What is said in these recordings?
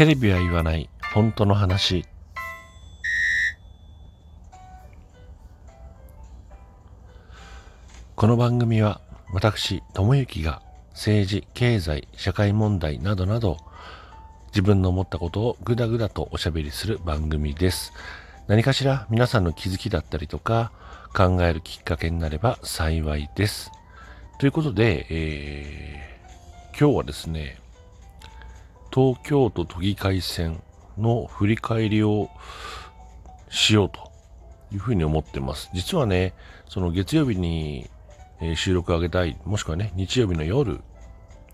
テレビは言わない。本当の話。この番組は私智之が政治経済社会問題などなど自分の思ったことをぐだぐだとおしゃべりする番組です。何かしら皆さんの気づきだったりとか考えるきっかけになれば幸いです。ということで、えー、今日はですね東京都都議会選の振り返りをしようというふうに思ってます。実はね、その月曜日に、収録を上げたい、もしくはね、日曜日の夜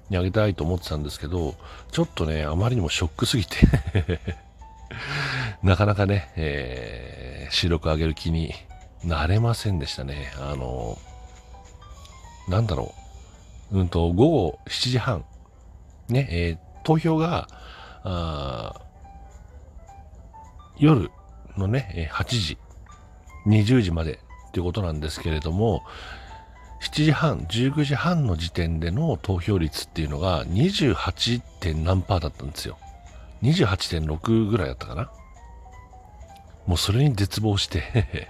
に上げたいと思ってたんですけど、ちょっとね、あまりにもショックすぎて なかなかね、えー、収録上げる気になれませんでしたね。あの、なんだろう。うんと、午後7時半、ね、えー、投票が、夜のね、8時、20時までっていうことなんですけれども、7時半、19時半の時点での投票率っていうのが 28. 点何パーだったんですよ。28.6ぐらいだったかな。もうそれに絶望して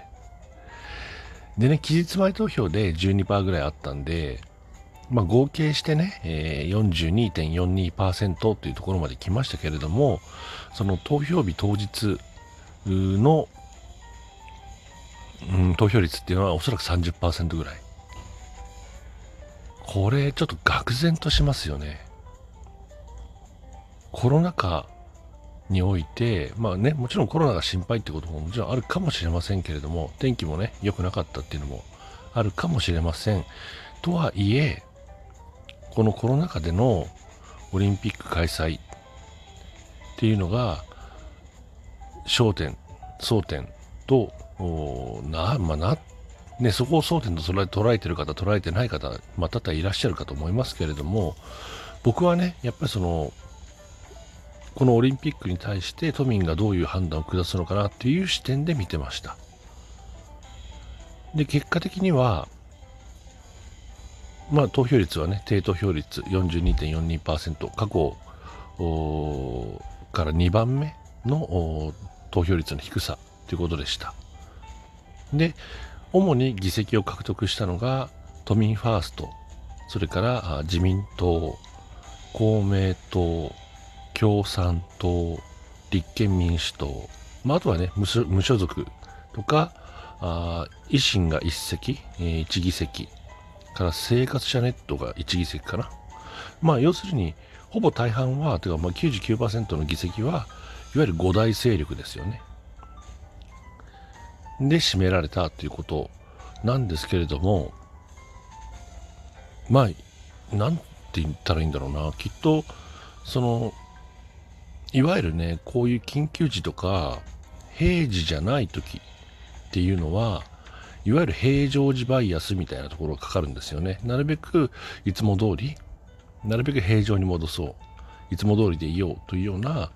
でね、期日前投票で12%ぐらいあったんで、まあ、合計してね、えー、42.42%というところまで来ましたけれども、その投票日当日の、うん、投票率っていうのはおそらく30%ぐらい。これちょっと愕然としますよね。コロナ禍において、まあね、もちろんコロナが心配ってことももちろんあるかもしれませんけれども、天気もね、良くなかったっていうのもあるかもしれません。とはいえ、このコロナ禍でのオリンピック開催っていうのが焦点争点となまあなね、そこを争点と捉え捉えてる方捉えてない方またたいらっしゃるかと思いますけれども僕はねやっぱりそのこのオリンピックに対して都民がどういう判断を下すのかなっていう視点で見てました。で結果的にはまあ、投票率はね、低投票率42.42%、過去から2番目の投票率の低さということでした。で、主に議席を獲得したのが都民ファースト、それから自民党、公明党、共産党、立憲民主党、まあ、あとはね無所属とかあ維新が1席、えー、1議席から生活者ネットが1議席かな。まあ要するに、ほぼ大半は、というかまあ99%の議席は、いわゆる5大勢力ですよね。で、占められたということなんですけれども、まあ、なんて言ったらいいんだろうな。きっと、その、いわゆるね、こういう緊急時とか、平時じゃない時っていうのは、いわゆる平常時バイアスみたいなところがかかるんですよね。なるべくいつも通り、なるべく平常に戻そう。いつも通りでいようというような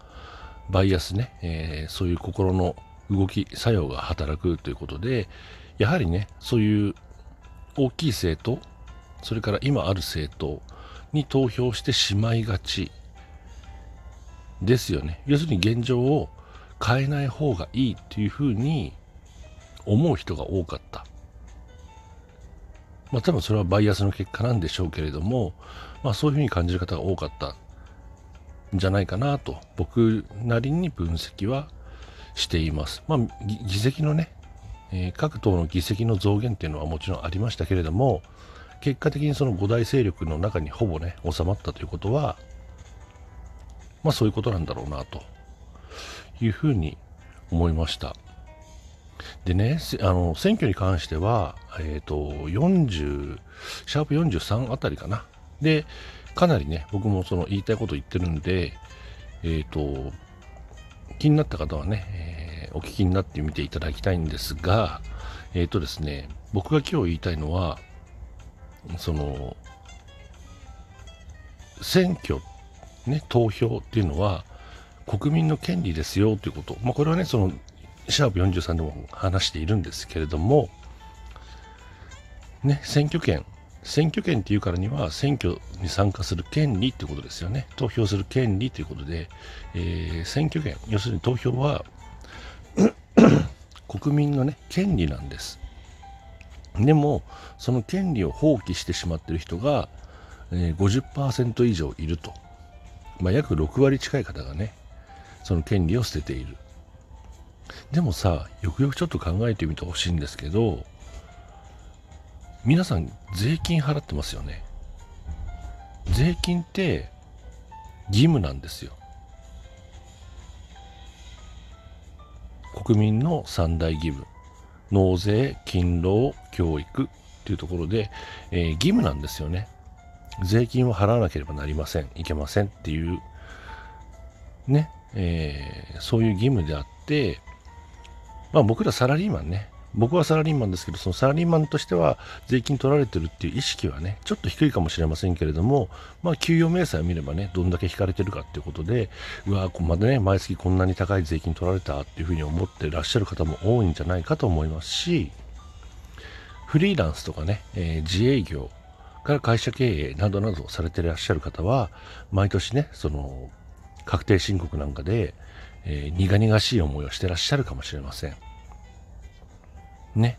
バイアスね、えー、そういう心の動き、作用が働くということで、やはりね、そういう大きい政党、それから今ある政党に投票してしまいがちですよね。要するに現状を変えない方がいいというふうに思う人が多かった。まあ多分それはバイアスの結果なんでしょうけれども、まあそういうふうに感じる方が多かったんじゃないかなと僕なりに分析はしています。まあ議席のね、えー、各党の議席の増減っていうのはもちろんありましたけれども、結果的にその五大勢力の中にほぼね、収まったということは、まあそういうことなんだろうなというふうに思いました。でね、あの選挙に関しては、え、ー、と、40、シャープ43あたりかな。で、かなりね、僕もその言いたいこと言ってるんで、えっ、ー、と、気になった方はね、えー、お聞きになってみていただきたいんですが、えっ、とですね、僕が今日言いたいのは、その、選挙、ね、投票っていうのは、国民の権利ですよということ。まあ、これはね、そのシャープ43でも話しているんですけれども、ね、選挙権選挙権っていうからには選挙に参加する権利ってことですよね。投票する権利ということで、えー、選挙権要するに投票は 国民のね権利なんです。でもその権利を放棄してしまっている人が、えー、50%以上いると、まあ、約6割近い方がねその権利を捨てている。でもさよくよくちょっと考えてみてほしいんですけど皆さん税金払ってますよね。税金って義務なんですよ。国民の三大義務。納税勤労教育っていうところで、えー、義務なんですよね。税金を払わなければなりません。いけませんっていうね、えー、そういう義務であってまあ僕らサラリーマンね。僕はサラリーマンですけど、そのサラリーマンとしては税金取られてるっていう意識はね、ちょっと低いかもしれませんけれども、まあ、給与明細を見ればね、どんだけ引かれてるかっていうことで、うわここまだね、毎月こんなに高い税金取られたっていうふうに思ってらっしゃる方も多いんじゃないかと思いますし、フリーランスとかね、えー、自営業から会社経営などなどされてらっしゃる方は、毎年ね、その、確定申告なんかで、えー、苦々しい思いをしてらっしゃるかもしれません。ね、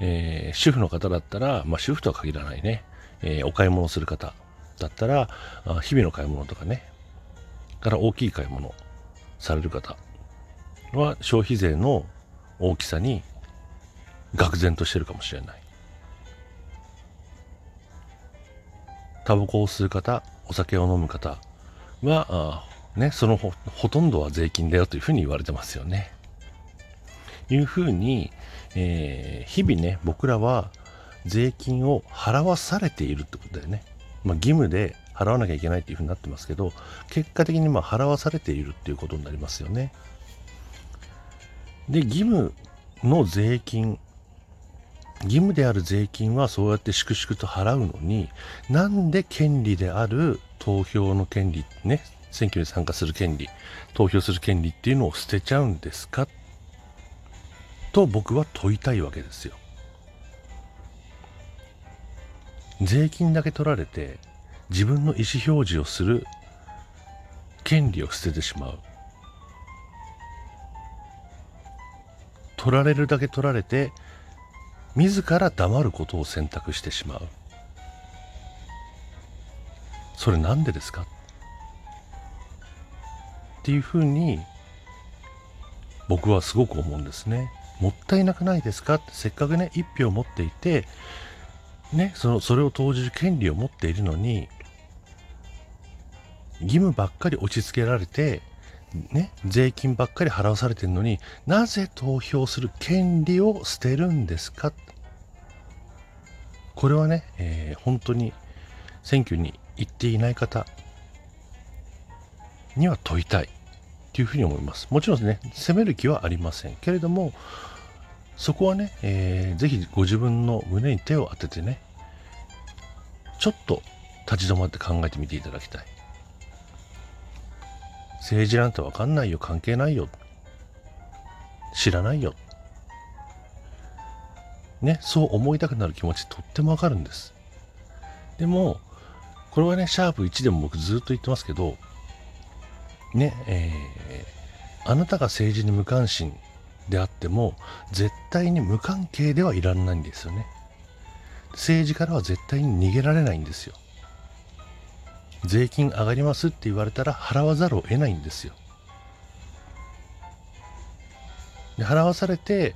えー、主婦の方だったら、まあ、主婦とは限らないね、えー、お買い物する方だったら、日々の買い物とかね、から大きい買い物される方は消費税の大きさに愕然としてるかもしれない。タバコを吸う方、お酒を飲む方は、ね、そのほとんどは税金だよというふうに言われてますよね。いうふうに、えー、日々ね、僕らは税金を払わされているってことだよね。まあ、義務で払わなきゃいけないっていうふうになってますけど、結果的にまあ払わされているっていうことになりますよね。で、義務の税金、義務である税金はそうやって粛々と払うのに、なんで権利である投票の権利、ね、選挙に参加する権利、投票する権利っていうのを捨てちゃうんですか？と僕は問いたいわけですよ。税金だけ取られて自分の意思表示をする権利を捨ててしまう。取られるだけ取られて自ら黙ることを選択してしまう。それなんでですか？っていうふうに僕はすごく思うんですね。もったいなくないですか？ってせっかくね1票持っていてねそのそれを投じる権利を持っているのに義務ばっかり押し付けられてね、税金ばっかり払わされてるのになぜ投票する権利を捨てるんですか？これはね、えー、本当に選挙に行っていない方には問いたいというふうに思います。もちろんね、責める気はありませんけれども、そこはね、えー、ぜひご自分の胸に手を当ててね、ちょっと立ち止まって考えてみていただきたい。政治なんてわかんないよ、関係ないよ。知らないよ。ね、そう思いたくなる気持ちとってもわかるんです。でも、これはね、シャープ1でも僕ずっと言ってますけど、ね、えー、あなたが政治に無関心であっても絶対に無関係ではいられないんですよね。政治からは絶対に逃げられないんですよ。税金上がりますって言われたら払わざるを得ないんですよ。で払わされて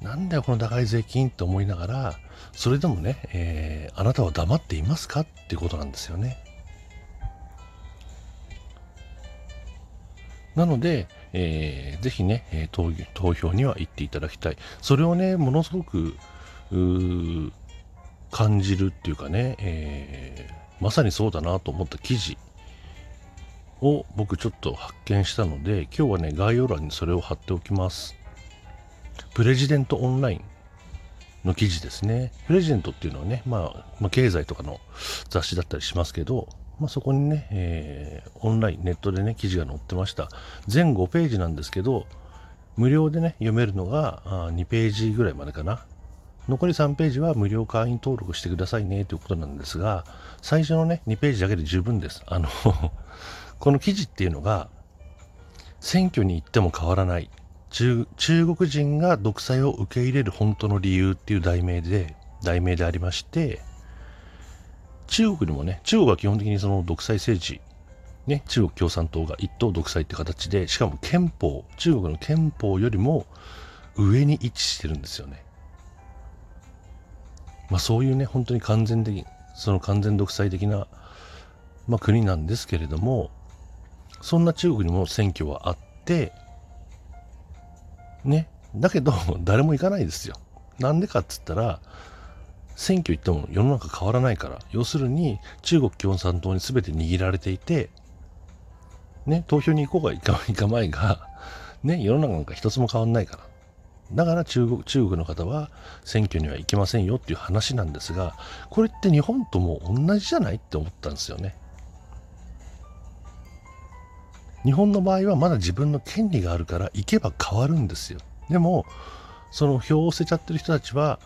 なんだよこの高い税金って思いながらそれでもね、えー、あなたは黙っていますかっていうことなんですよね。なので、えー、ぜひね、え投投票には行っていただきたい。それをね、ものすごく、感じるっていうかね、えー、まさにそうだなと思った記事を僕ちょっと発見したので、今日はね、概要欄にそれを貼っておきます。プレジデントオンラインの記事ですね。プレジデントっていうのはね、まあ、まあ、経済とかの雑誌だったりしますけど、まあ、そこにね、えー、オンライン、ネットでね、記事が載ってました。全5ページなんですけど、無料でね、読めるのがあ2ページぐらいまでかな。残り3ページは無料会員登録してくださいねということなんですが、最初のね、2ページだけで十分です。あの この記事っていうのが、選挙に行っても変わらない中国人が独裁を受け入れる本当の理由っていう題名で、題名でありまして、中国にもね、中国は基本的にその独裁政治、ね、中国共産党が一党独裁って形で、しかも憲法、中国の憲法よりも上に位置してるんですよね。まあそういうね、本当に完全的、その完全独裁的な、まあ、国なんですけれども、そんな中国にも選挙はあって、ね、だけど 誰も行かないですよ。なんでかっつったら、選挙行っても世の中変わらないから。要するに中国共産党に全て握られていて、ね、投票に行こうが 行かまいが、ね、世の中なんか一つも変わんないから。だから中国中国の方は選挙には行けませんよっていう話なんですが、これって日本とも同じじゃないって思ったんですよね。日本の場合はまだ自分の権利があるから行けば変わるんですよ。でも、その票を捨てちゃってる人たちは、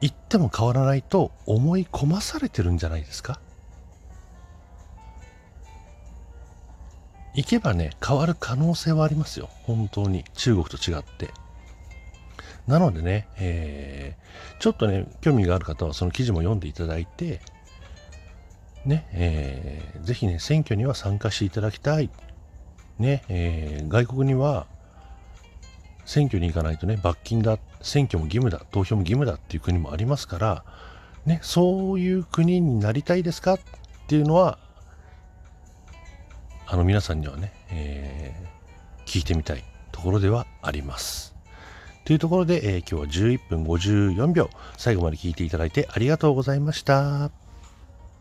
行っても変わらないと思い込まされてるんじゃないですか？行けばね、変わる可能性はありますよ。本当に。中国と違って。なのでね、えー、ちょっとね、興味がある方はその記事も読んでいただいて、ね、えー、ぜひね、選挙には参加していただきたい。ね、えー、外国には選挙に行かないとね、罰金だ、選挙も義務だ、投票も義務だっていう国もありますから、ね、そういう国になりたいですか？っていうのは、あの皆さんにはね、えー、聞いてみたいところではあります。というところで、えー、今日は11分54秒、最後まで聞いていただいてありがとうございました。